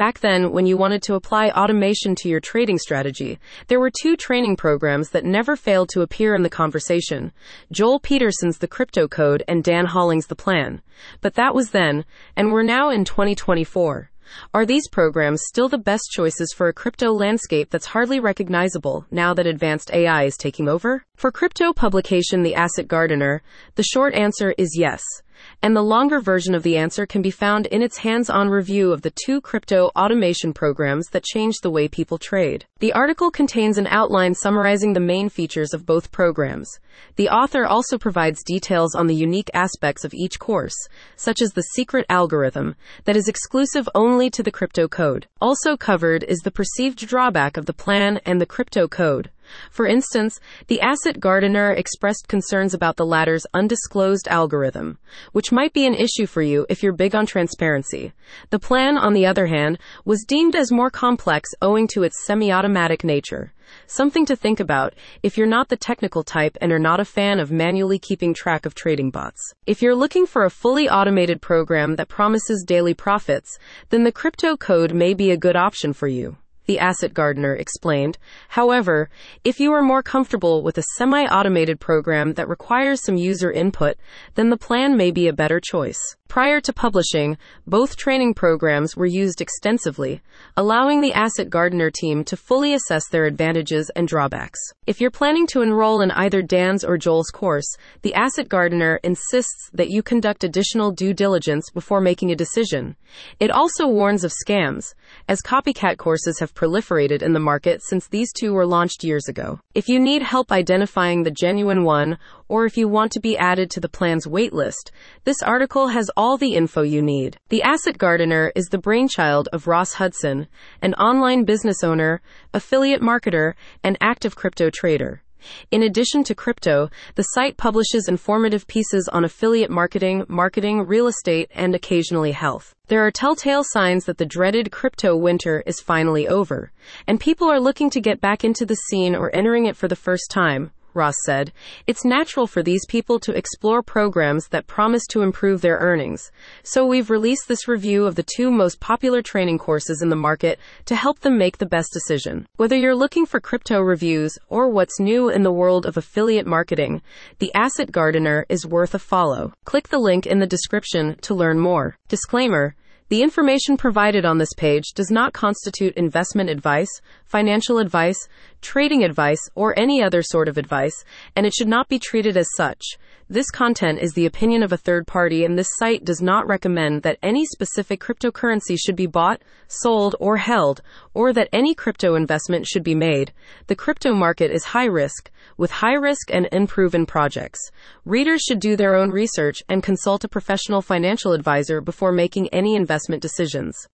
Back then, when you wanted to apply automation to your trading strategy, there were two training programs that never failed to appear in the conversation Joel Peterson's The Crypto Code and Dan Hollings' The Plan. But that was then, and we're now in 2024. Are these programs still the best choices for a crypto landscape that's hardly recognizable now that advanced AI is taking over? For crypto publication The Asset Gardener, the short answer is yes and the longer version of the answer can be found in its hands on review of the two crypto automation programs that changed the way people trade. The article contains an outline summarizing the main features of both programs. The author also provides details on the unique aspects of each course, such as the secret algorithm that is exclusive only to the crypto code. Also covered is the perceived drawback of the plan and the crypto code. For instance, the asset gardener expressed concerns about the latter's undisclosed algorithm, which might be an issue for you if you're big on transparency. The plan, on the other hand, was deemed as more complex owing to its semi automatic nature. Something to think about if you're not the technical type and are not a fan of manually keeping track of trading bots. If you're looking for a fully automated program that promises daily profits, then the crypto code may be a good option for you the asset gardener explained. However, if you are more comfortable with a semi automated program that requires some user input, then the plan may be a better choice. Prior to publishing, both training programs were used extensively, allowing the Asset Gardener team to fully assess their advantages and drawbacks. If you're planning to enroll in either Dan's or Joel's course, the Asset Gardener insists that you conduct additional due diligence before making a decision. It also warns of scams, as copycat courses have proliferated in the market since these two were launched years ago. If you need help identifying the genuine one, or if you want to be added to the plan's waitlist, this article has all the info you need. The Asset Gardener is the brainchild of Ross Hudson, an online business owner, affiliate marketer, and active crypto trader. In addition to crypto, the site publishes informative pieces on affiliate marketing, marketing, real estate, and occasionally health. There are telltale signs that the dreaded crypto winter is finally over, and people are looking to get back into the scene or entering it for the first time. Ross said, it's natural for these people to explore programs that promise to improve their earnings. So we've released this review of the two most popular training courses in the market to help them make the best decision. Whether you're looking for crypto reviews or what's new in the world of affiliate marketing, the Asset Gardener is worth a follow. Click the link in the description to learn more. Disclaimer the information provided on this page does not constitute investment advice, financial advice, trading advice, or any other sort of advice, and it should not be treated as such. This content is the opinion of a third party, and this site does not recommend that any specific cryptocurrency should be bought, sold, or held, or that any crypto investment should be made. The crypto market is high risk, with high risk and unproven projects. Readers should do their own research and consult a professional financial advisor before making any investment decisions.